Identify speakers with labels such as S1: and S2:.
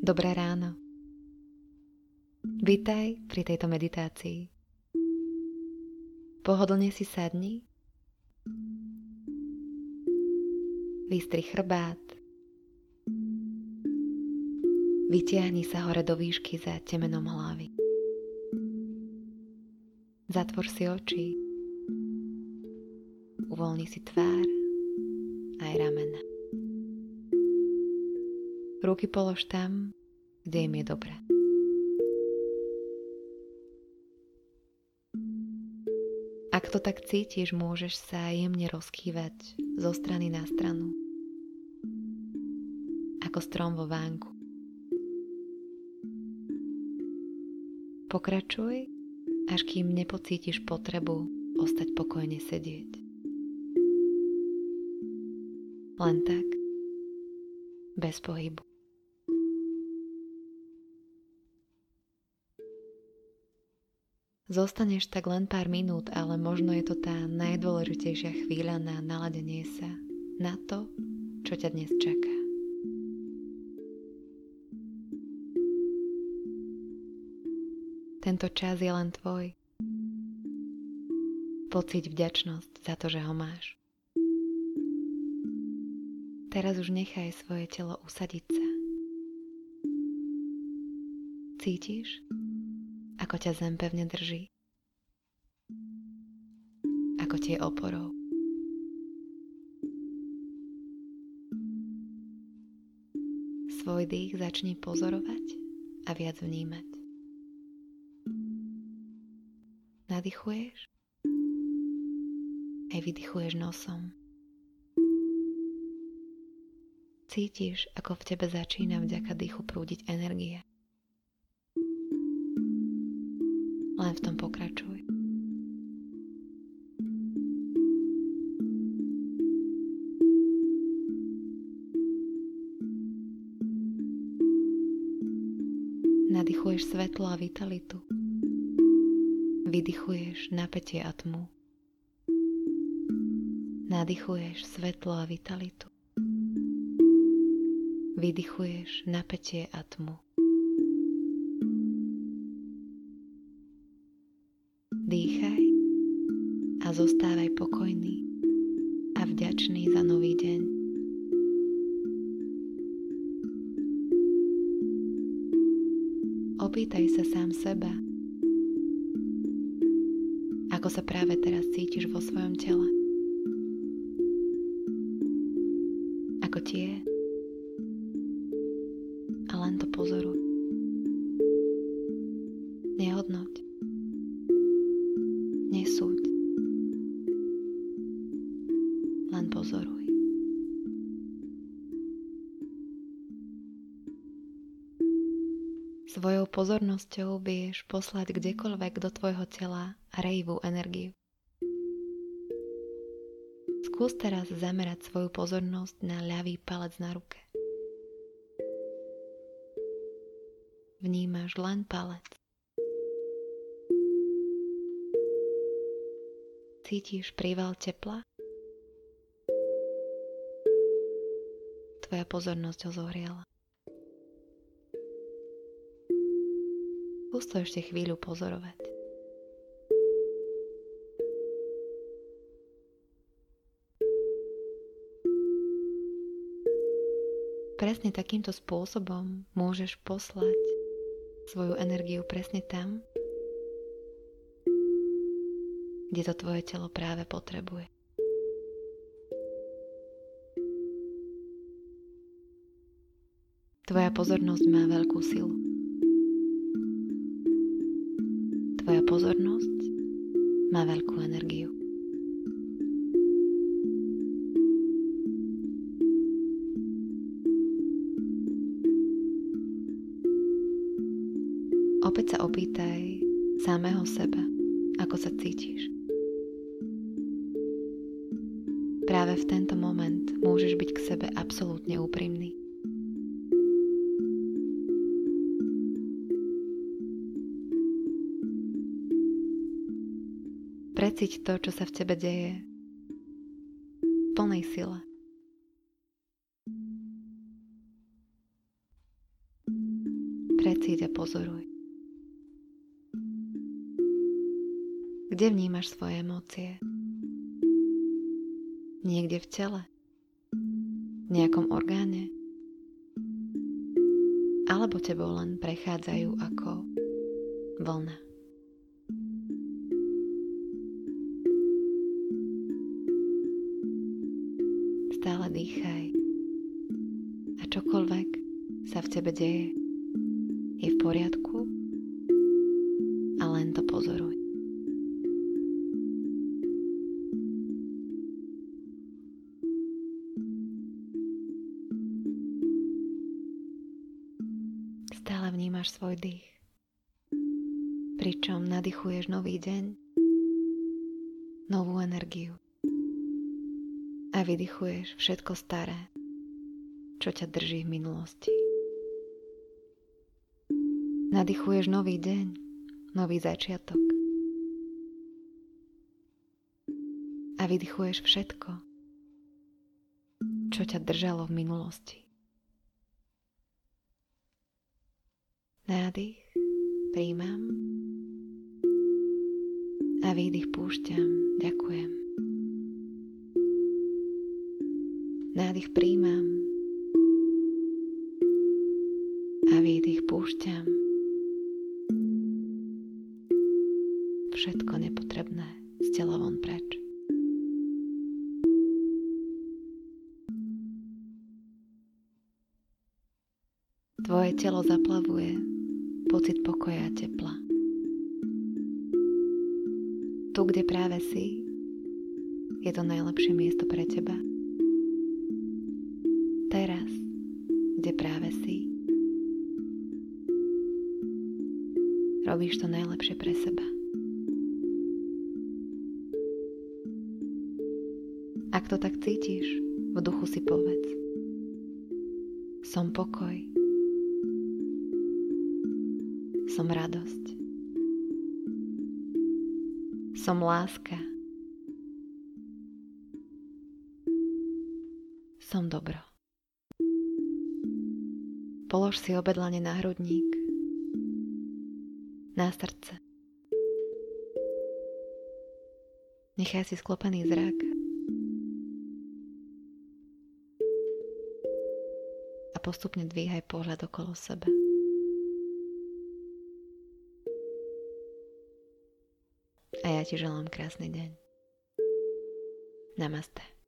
S1: Dobré ráno. Vítaj pri tejto meditácii. Pohodlne si sadni. Vystri chrbát. Vytiahni sa hore do výšky za temenom hlavy. Zatvor si oči. Uvoľni si tvár aj ramena. Ruky polož tam, kde im je dobré. Ak to tak cítiš, môžeš sa jemne rozkývať zo strany na stranu. Ako strom vo vánku. Pokračuj, až kým nepocítiš potrebu ostať pokojne sedieť. Len tak, bez pohybu. Zostaneš tak len pár minút, ale možno je to tá najdôležitejšia chvíľa na naladenie sa na to, čo ťa dnes čaká. Tento čas je len tvoj. Pocíť vďačnosť za to, že ho máš. Teraz už nechaj svoje telo usadiť sa. Cítiš? Ako ťa zem pevne drží, ako tie oporou. Svoj dých začni pozorovať a viac vnímať. Nadýchuješ aj vydychuješ nosom. Cítiš, ako v tebe začína vďaka dýchu prúdiť energia. Len v tom pokračuj. Nadýchuješ svetlo a vitalitu. Vydychuješ napätie a tmu. Nadýchuješ svetlo a vitalitu. Vydychuješ napätie a tmu. Pokojný a vďačný za nový deň. Opýtaj sa sám seba, ako sa práve teraz cítiš vo svojom tele. Ako tie a len to pozoruj. Nehodnoť nesúď. Pozoruj. Svojou pozornosťou vieš poslať kdekoľvek do tvojho tela rejvú energiu. Skús teraz zamerať svoju pozornosť na ľavý palec na ruke. Vnímaš len palec. Cítiš príval tepla? Tvoja pozornosť ho zohriela. Skús ešte chvíľu pozorovať. Presne takýmto spôsobom môžeš poslať svoju energiu presne tam, kde to tvoje telo práve potrebuje. Tvoja pozornosť má veľkú silu. Tvoja pozornosť má veľkú energiu. Opäť sa opýtaj samého seba, ako sa cítiš. Práve v tento moment môžeš byť k sebe absolútne úprimný. Preciť to, čo sa v tebe deje v plnej sile. precíť a pozoruj. Kde vnímaš svoje emócie? Niekde v tele? V nejakom orgáne? Alebo tebou len prechádzajú ako vlna? Stále dýchaj. A čokoľvek sa v tebe deje, je v poriadku a len to pozoruj. Stále vnímaš svoj dých, pričom nadýchuješ nový deň, novú energiu a vydychuješ všetko staré, čo ťa drží v minulosti. Nadýchuješ nový deň, nový začiatok a vydychuješ všetko, čo ťa držalo v minulosti. Nádych príjmam a výdych púšťam. Ďakujem. Nádych príjmam a výdych púšťam. Všetko nepotrebné z tela von preč. Tvoje telo zaplavuje pocit pokoja a tepla. Tu, kde práve si, je to najlepšie miesto pre teba. Kde práve si, robíš to najlepšie pre seba. Ak to tak cítiš, v duchu si povedz. Som pokoj. Som radosť. Som láska. Som dobro. Polož si obedlane na hrudník, na srdce. Nechaj si sklopený zrak a postupne dvíhaj pohľad okolo seba. A ja ti želám krásny deň. Namaste.